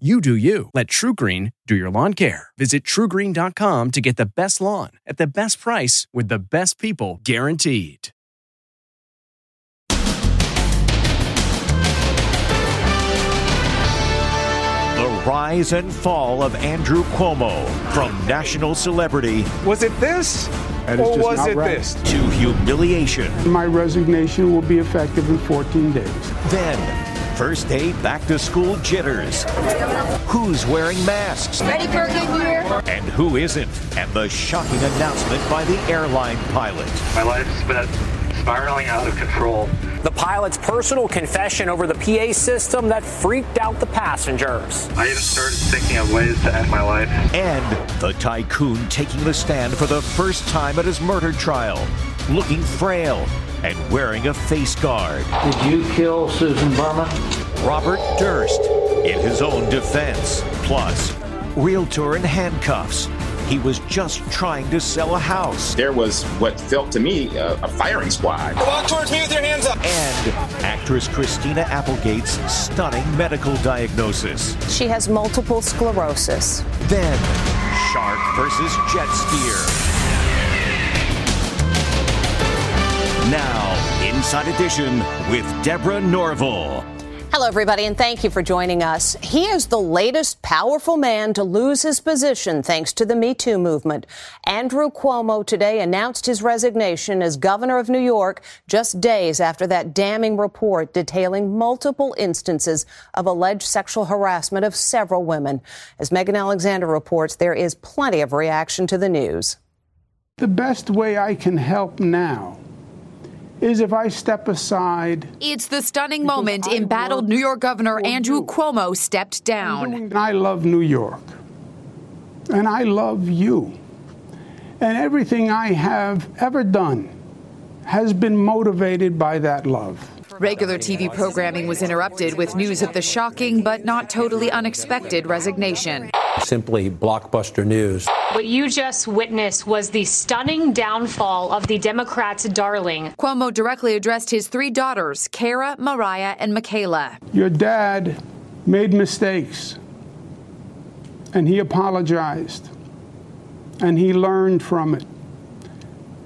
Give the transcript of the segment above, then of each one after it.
You do you. Let TruGreen do your lawn care. Visit trugreen.com to get the best lawn at the best price with the best people guaranteed. The rise and fall of Andrew Cuomo from national celebrity Was it this? That is or was it right. this? to humiliation. My resignation will be effective in 14 days. Then, first day back to school jitters. Who's wearing masks Ready for a good year? and who isn't? And the shocking announcement by the airline pilot. My life's been spiraling out of control. The pilot's personal confession over the PA system that freaked out the passengers. I even started thinking of ways to end my life. And the tycoon taking the stand for the first time at his murder trial, looking frail and wearing a face guard. Did you kill Susan Berman? Robert Durst in his own defense. Plus, realtor in handcuffs. He was just trying to sell a house. there was what felt to me a, a firing squad. Walk towards me with your hands up. And actress Christina Applegate's stunning medical diagnosis. She has multiple sclerosis. Then, shark versus jet skier. Now, Inside Edition with Deborah Norville. Hello, everybody, and thank you for joining us. He is the latest powerful man to lose his position thanks to the Me Too movement. Andrew Cuomo today announced his resignation as governor of New York just days after that damning report detailing multiple instances of alleged sexual harassment of several women. As Megan Alexander reports, there is plenty of reaction to the news. The best way I can help now is if I step aside. It's the stunning moment I embattled New York Governor Andrew you. Cuomo stepped down. I love New York. And I love you. And everything I have ever done has been motivated by that love. Regular TV programming was interrupted with news of the shocking but not totally unexpected resignation. Simply blockbuster news. What you just witnessed was the stunning downfall of the Democrats' darling. Cuomo directly addressed his three daughters, Kara, Mariah, and Michaela. Your dad made mistakes, and he apologized, and he learned from it.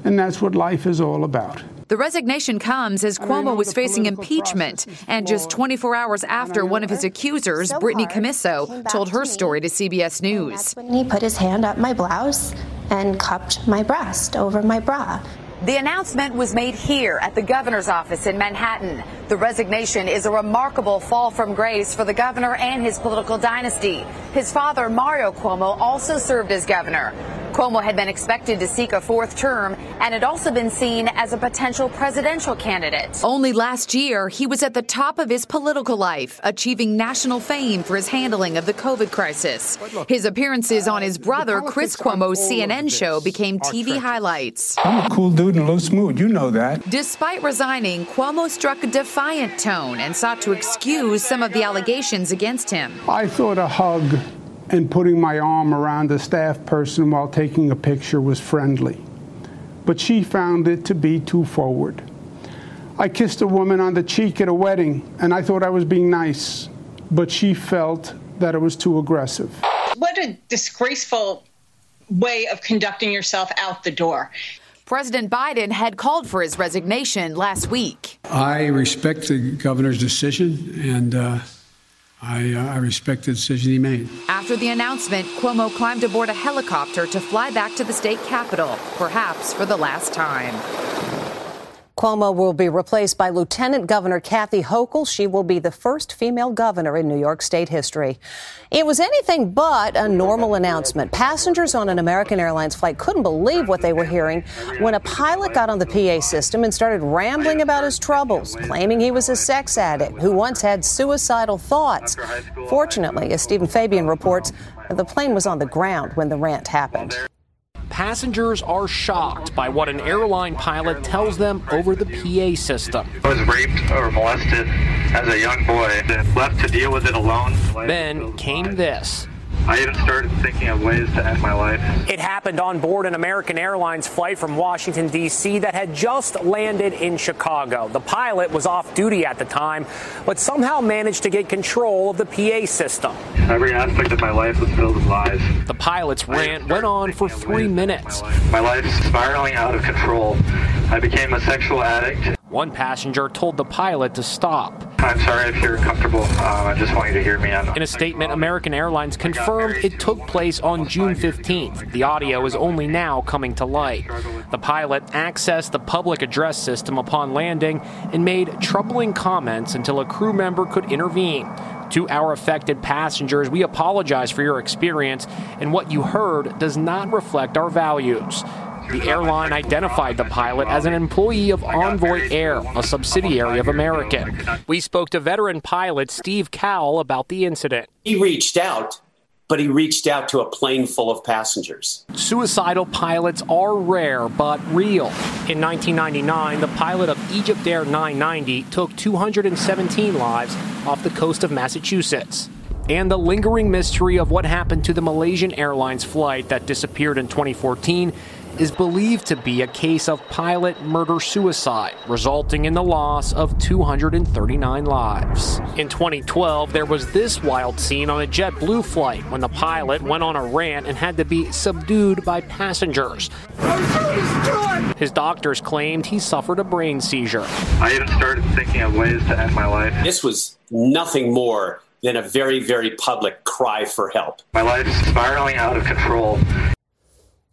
And that's what life is all about. The resignation comes as Cuomo was facing impeachment, and just 24 hours after one of his accusers, So Brittany hard, came Commisso, back told her story to CBS News. when he put his hand up my blouse and cupped my breast over my bra. The announcement was made here at the governor's office in Manhattan. The resignation is a remarkable fall from grace for the governor and his political dynasty. His father, Mario Cuomo, also served as governor. Cuomo had been expected to seek a fourth term and had also been seen as a potential presidential candidate. Only last year, he was at the top of his political life, achieving national fame for his handling of the COVID crisis. His appearances on his brother Chris Cuomo's CNN show became TV highlights. I'm a cool dude in a loose mood. You know that. Despite resigning, Cuomo struck a defiant tone and sought to excuse some of the allegations against him. I thought a hug and putting my arm around a staff person while taking a picture was friendly. But she found it to be too forward. I kissed a woman on the cheek at a wedding, and I thought I was being nice, but she felt that it was too aggressive. What a disgraceful way of conducting yourself out the door. President Biden had called for his resignation last week. I respect the governor's decision, and uh, I, uh, I respect the decision he made. After the announcement, Cuomo climbed aboard a helicopter to fly back to the state capitol, perhaps for the last time. Cuomo will be replaced by Lieutenant Governor Kathy Hochul. She will be the first female governor in New York State history. It was anything but a normal announcement. Passengers on an American Airlines flight couldn't believe what they were hearing when a pilot got on the PA system and started rambling about his troubles, claiming he was a sex addict who once had suicidal thoughts. Fortunately, as Steven Fabian reports, the plane was on the ground when the rant happened. Passengers are shocked by what an airline pilot tells them over the PA system. I was raped or molested as a young boy and left to deal with it alone. Then came this. I even started thinking of ways to end my life. It happened on board an American Airlines flight from Washington, D.C. that had just landed in Chicago. The pilot was off duty at the time, but somehow managed to get control of the PA system. Every aspect of my life was filled with lies. The pilot's rant went on for three minutes. My life spiraling out of control. I became a sexual addict. One passenger told the pilot to stop. I'm sorry if you're comfortable. Uh, I just want you to hear me. On In a statement, American Airlines confirmed it took place on June 15th. The audio is only now coming to light. The pilot accessed the public address system upon landing and made troubling comments until a crew member could intervene. To our affected passengers, we apologize for your experience, and what you heard does not reflect our values. The airline identified the pilot as an employee of Envoy Air, a subsidiary of American. We spoke to veteran pilot Steve Cowell about the incident. He reached out, but he reached out to a plane full of passengers. Suicidal pilots are rare but real. In 1999, the pilot of Egypt Air 990 took 217 lives off the coast of Massachusetts and the lingering mystery of what happened to the Malaysian Airlines flight that disappeared in 2014 is believed to be a case of pilot murder suicide, resulting in the loss of 239 lives. In 2012, there was this wild scene on a JetBlue flight when the pilot went on a rant and had to be subdued by passengers. His doctors claimed he suffered a brain seizure. I even started thinking of ways to end my life. This was nothing more than a very, very public cry for help. My life is spiraling out of control.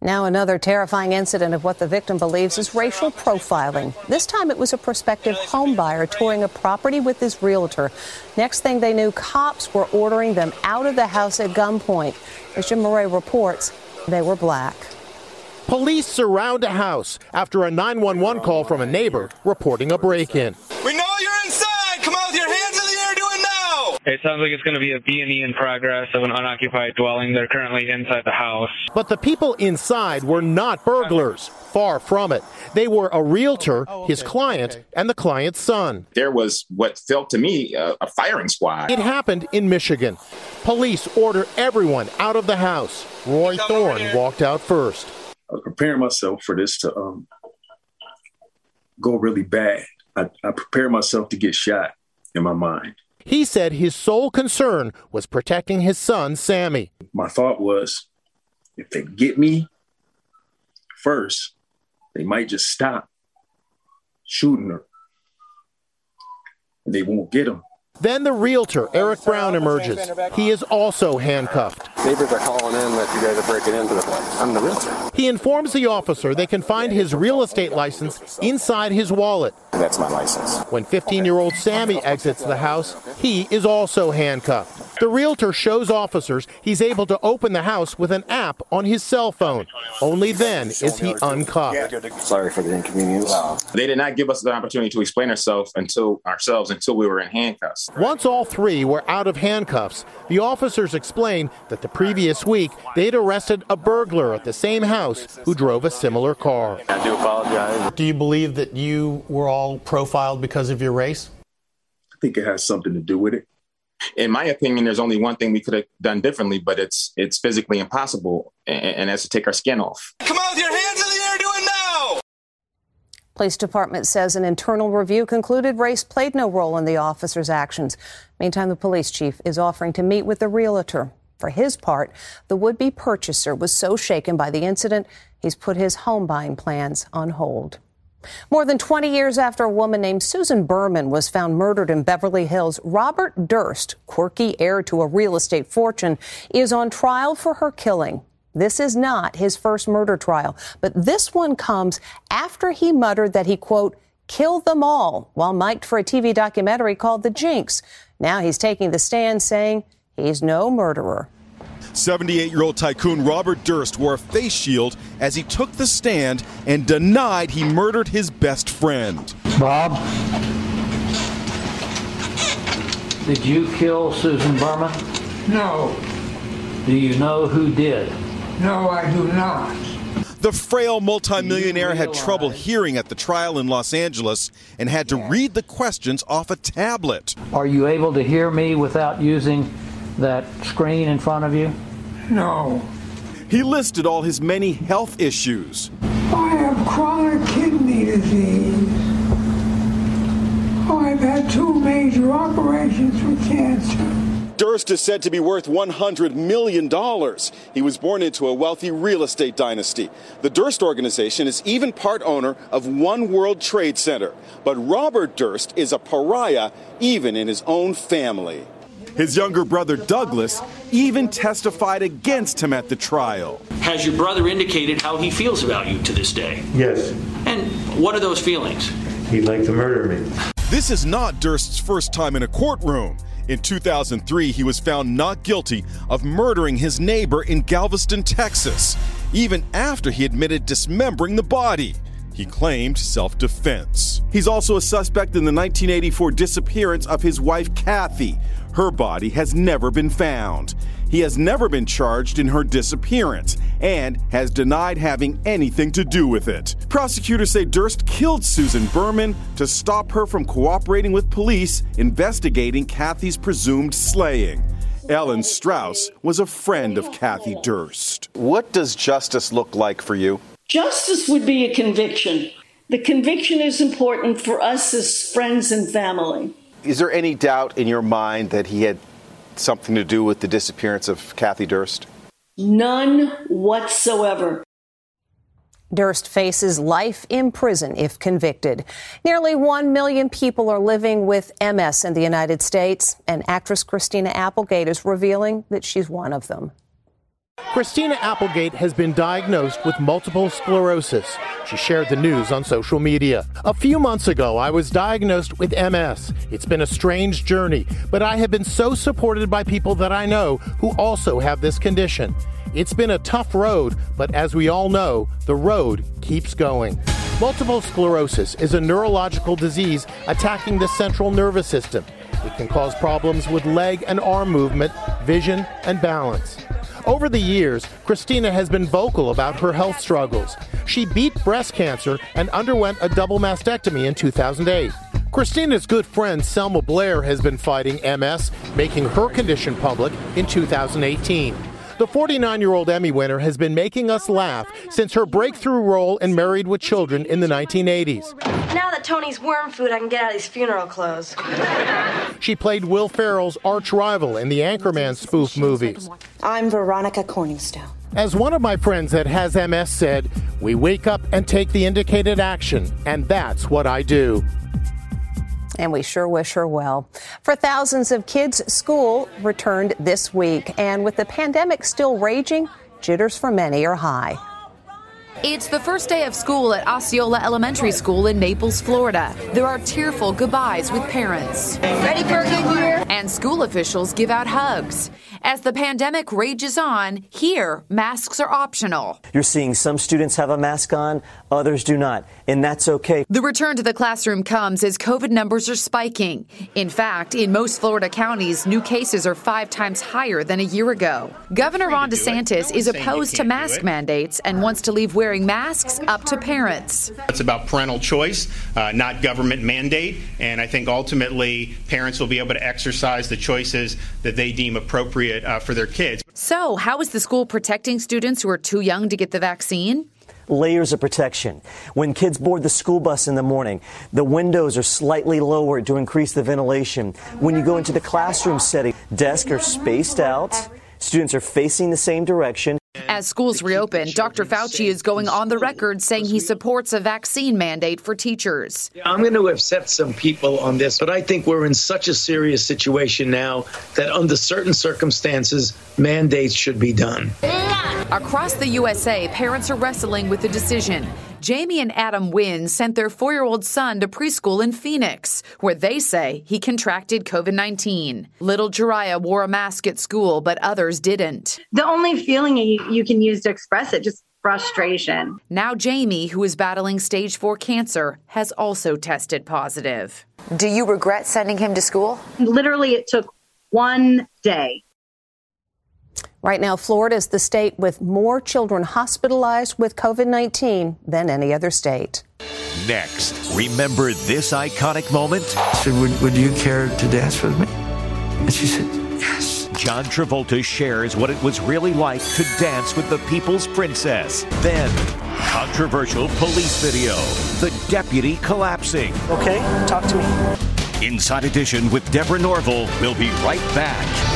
Now, another terrifying incident of what the victim believes is racial profiling. This time it was a prospective homebuyer touring a property with his realtor. Next thing they knew, cops were ordering them out of the house at gunpoint. As Jim Murray reports, they were black. Police surround a house after a 911 call from a neighbor reporting a break in. We know you're It sounds like it's going to be a B&E in progress of an unoccupied dwelling. They're currently inside the house. But the people inside were not burglars. Far from it. They were a realtor, his client, and the client's son. There was what felt to me uh, a firing squad. It happened in Michigan. Police order everyone out of the house. Roy Thorne walked out first. I was preparing myself for this to um, go really bad. I, I prepared myself to get shot in my mind. He said his sole concern was protecting his son, Sammy. My thought was if they get me first, they might just stop shooting her. They won't get him. Then the realtor, Eric Brown, emerges. He is also handcuffed. Neighbors are calling in that you guys are breaking into the place. I'm the realtor. He informs the officer they can find his real estate license inside his wallet. That's my license. When 15 year old Sammy exits the house, he is also handcuffed. The realtor shows officers he's able to open the house with an app on his cell phone. Only then is he uncuffed. Sorry for the inconvenience. They did not give us the opportunity to explain ourselves until ourselves until we were in handcuffs. Once all three were out of handcuffs, the officers explained that the previous week they'd arrested a burglar at the same house who drove a similar car. I do apologize. Do you believe that you were all profiled because of your race? I think it has something to do with it. In my opinion, there's only one thing we could have done differently, but it's it's physically impossible, and, and that's to take our skin off. Come out with your hands in the air, do it now! Police department says an internal review concluded race played no role in the officer's actions. Meantime, the police chief is offering to meet with the realtor. For his part, the would be purchaser was so shaken by the incident, he's put his home buying plans on hold. More than 20 years after a woman named Susan Berman was found murdered in Beverly Hills, Robert Durst, quirky heir to a real estate fortune, is on trial for her killing. This is not his first murder trial, but this one comes after he muttered that he, quote, killed them all while mic'd for a TV documentary called The Jinx. Now he's taking the stand saying he's no murderer. 78 year old tycoon Robert Durst wore a face shield as he took the stand and denied he murdered his best friend. Bob, did you kill Susan Berman? No. Do you know who did? No, I do not. The frail multimillionaire had trouble hearing at the trial in Los Angeles and had to read the questions off a tablet. Are you able to hear me without using that screen in front of you? No. He listed all his many health issues. I have chronic kidney disease. I've had two major operations for cancer. Durst is said to be worth $100 million. He was born into a wealthy real estate dynasty. The Durst organization is even part owner of One World Trade Center. But Robert Durst is a pariah even in his own family. His younger brother Douglas even testified against him at the trial. Has your brother indicated how he feels about you to this day? Yes. And what are those feelings? He'd like to murder me. This is not Durst's first time in a courtroom. In 2003, he was found not guilty of murdering his neighbor in Galveston, Texas, even after he admitted dismembering the body. He claimed self defense. He's also a suspect in the 1984 disappearance of his wife, Kathy. Her body has never been found. He has never been charged in her disappearance and has denied having anything to do with it. Prosecutors say Durst killed Susan Berman to stop her from cooperating with police investigating Kathy's presumed slaying. Ellen Strauss was a friend of Kathy Durst. What does justice look like for you? Justice would be a conviction. The conviction is important for us as friends and family. Is there any doubt in your mind that he had something to do with the disappearance of Kathy Durst? None whatsoever. Durst faces life in prison if convicted. Nearly 1 million people are living with MS in the United States, and actress Christina Applegate is revealing that she's one of them. Christina Applegate has been diagnosed with multiple sclerosis. She shared the news on social media. A few months ago, I was diagnosed with MS. It's been a strange journey, but I have been so supported by people that I know who also have this condition. It's been a tough road, but as we all know, the road keeps going. Multiple sclerosis is a neurological disease attacking the central nervous system. It can cause problems with leg and arm movement, vision, and balance. Over the years, Christina has been vocal about her health struggles. She beat breast cancer and underwent a double mastectomy in 2008. Christina's good friend Selma Blair has been fighting MS, making her condition public in 2018. The 49 year old Emmy winner has been making us laugh since her breakthrough role in Married with Children in the 1980s. Now that Tony's worm food, I can get out of these funeral clothes. She played Will Ferrell's arch rival in the Anchorman spoof movies. I'm Veronica Corningstone. As one of my friends that has MS said, we wake up and take the indicated action, and that's what I do. And we sure wish her well. For thousands of kids, school returned this week. And with the pandemic still raging, jitters for many are high. It's the first day of school at Osceola Elementary School in Naples, Florida. There are tearful goodbyes with parents. Ready for a good year? And school officials give out hugs. As the pandemic rages on, here, masks are optional. You're seeing some students have a mask on, others do not, and that's okay. The return to the classroom comes as COVID numbers are spiking. In fact, in most Florida counties, new cases are five times higher than a year ago. Governor Ron DeSantis is opposed to mask mandates and wants to leave wearing masks up to parents. It's about parental choice, uh, not government mandate, and I think ultimately parents will be able to exercise the choices that they deem appropriate uh, for their kids. So, how is the school protecting students who are too young to get the vaccine? layers of protection. When kids board the school bus in the morning, the windows are slightly lowered to increase the ventilation. When you go into the classroom setting, desks are spaced out, students are facing the same direction. As schools reopen, Dr. Fauci is going on the record saying he supports a vaccine mandate for teachers. I'm going to upset some people on this, but I think we're in such a serious situation now that under certain circumstances, mandates should be done. Across the USA, parents are wrestling with the decision. Jamie and Adam Wynn sent their four year old son to preschool in Phoenix, where they say he contracted COVID 19. Little Jariah wore a mask at school, but others didn't. The only feeling you, you can use to express it, just frustration. Now, Jamie, who is battling stage four cancer, has also tested positive. Do you regret sending him to school? Literally, it took one day. Right now, Florida is the state with more children hospitalized with COVID 19 than any other state. Next, remember this iconic moment? I said, would, would you care to dance with me? And she said, Yes. John Travolta shares what it was really like to dance with the People's Princess. Then, controversial police video the deputy collapsing. Okay, talk to me. Inside Edition with Deborah Norville will be right back.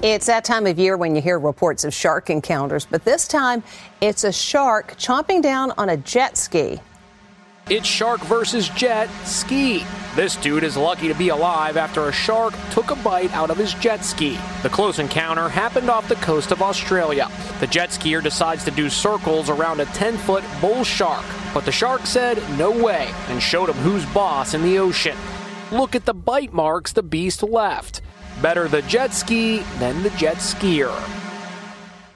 It's that time of year when you hear reports of shark encounters, but this time it's a shark chomping down on a jet ski. It's shark versus jet ski. This dude is lucky to be alive after a shark took a bite out of his jet ski. The close encounter happened off the coast of Australia. The jet skier decides to do circles around a 10 foot bull shark, but the shark said no way and showed him who's boss in the ocean. Look at the bite marks the beast left. Better the jet ski than the jet skier.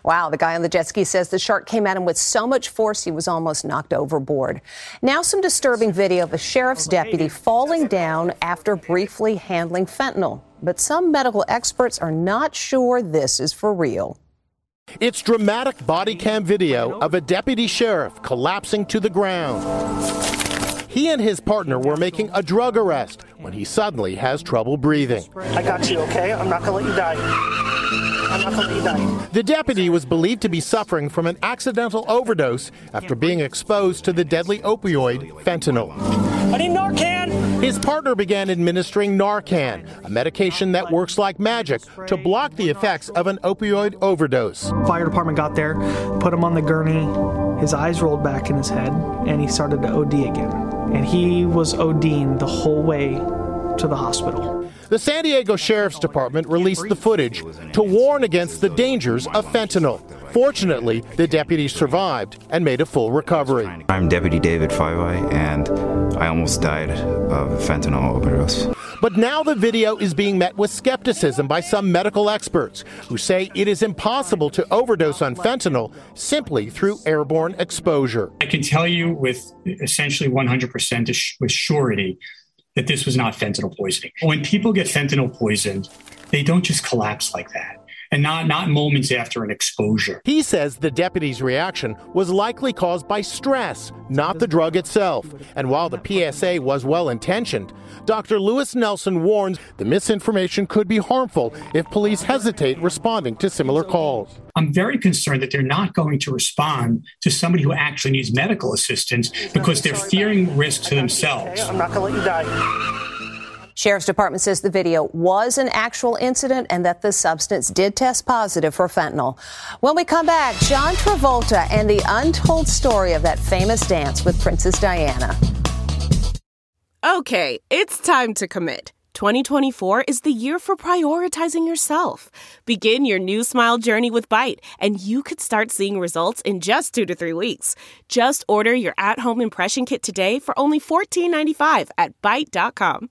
Wow, the guy on the jet ski says the shark came at him with so much force he was almost knocked overboard. Now, some disturbing video of a sheriff's deputy falling down after briefly handling fentanyl. But some medical experts are not sure this is for real. It's dramatic body cam video of a deputy sheriff collapsing to the ground. He and his partner were making a drug arrest when he suddenly has trouble breathing. I got you, okay? I'm not gonna let you die. I'm not gonna let you die. The deputy was believed to be suffering from an accidental overdose after being exposed to the deadly opioid fentanyl. I need Narcan! His partner began administering Narcan, a medication that works like magic to block the effects of an opioid overdose. Fire department got there, put him on the gurney. His eyes rolled back in his head, and he started to OD again. And he was ODing the whole way to the hospital. The San Diego Sheriff's Department released the footage to warn against the dangers of fentanyl. Fortunately, the deputy survived and made a full recovery. I'm Deputy David Faiivae, and I almost died of fentanyl overdose. But now the video is being met with skepticism by some medical experts who say it is impossible to overdose on fentanyl simply through airborne exposure. I can tell you with essentially 100% with surety that this was not fentanyl poisoning. When people get fentanyl poisoned, they don't just collapse like that. And not, not moments after an exposure. He says the deputy's reaction was likely caused by stress, not the drug itself. And while the PSA was well intentioned, Dr. Lewis Nelson warns the misinformation could be harmful if police hesitate responding to similar calls. I'm very concerned that they're not going to respond to somebody who actually needs medical assistance because they're fearing risk to themselves. I'm not going to let you die. Sheriff's Department says the video was an actual incident and that the substance did test positive for fentanyl. When we come back, John Travolta and the untold story of that famous dance with Princess Diana. Okay, it's time to commit. 2024 is the year for prioritizing yourself. Begin your new smile journey with Byte, and you could start seeing results in just two to three weeks. Just order your at home impression kit today for only $14.95 at Byte.com.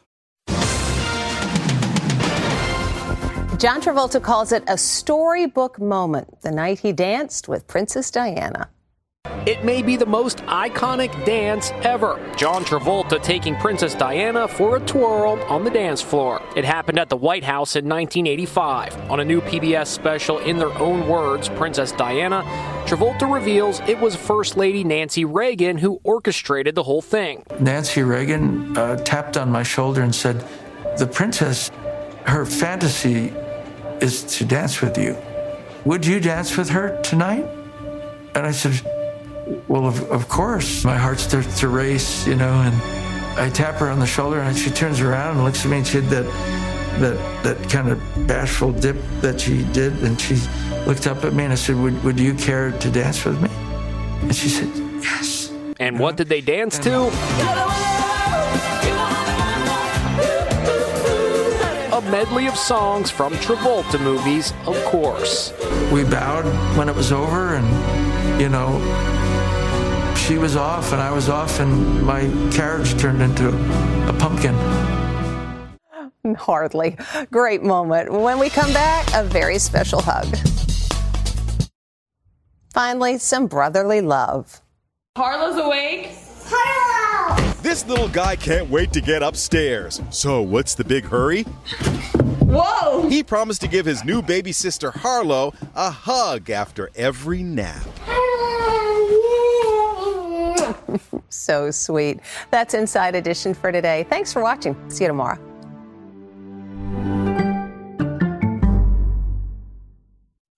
John Travolta calls it a storybook moment the night he danced with Princess Diana. It may be the most iconic dance ever. John Travolta taking Princess Diana for a twirl on the dance floor. It happened at the White House in 1985. On a new PBS special, In Their Own Words, Princess Diana, Travolta reveals it was First Lady Nancy Reagan who orchestrated the whole thing. Nancy Reagan uh, tapped on my shoulder and said, The princess, her fantasy is to dance with you. Would you dance with her tonight? And I said, Well, of, of course. My heart starts to race, you know, and I tap her on the shoulder and she turns around and looks at me and she had that, that, that kind of bashful dip that she did. And she looked up at me and I said, Would, would you care to dance with me? And she said, Yes. And what did they dance to? A medley of songs from Travolta movies, of course. We bowed when it was over, and, you know, she was off and I was off, and my carriage turned into a pumpkin. Hardly. Great moment. When we come back, a very special hug. Finally, some brotherly love. Harlow's awake. This little guy can't wait to get upstairs. So, what's the big hurry? Whoa! He promised to give his new baby sister Harlow a hug after every nap. so sweet. That's Inside Edition for today. Thanks for watching. See you tomorrow.